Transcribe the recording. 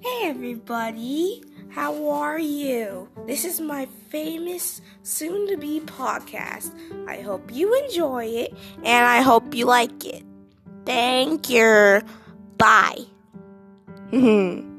Hey everybody. How are you? This is my famous soon to be podcast. I hope you enjoy it and I hope you like it. Thank you. Bye.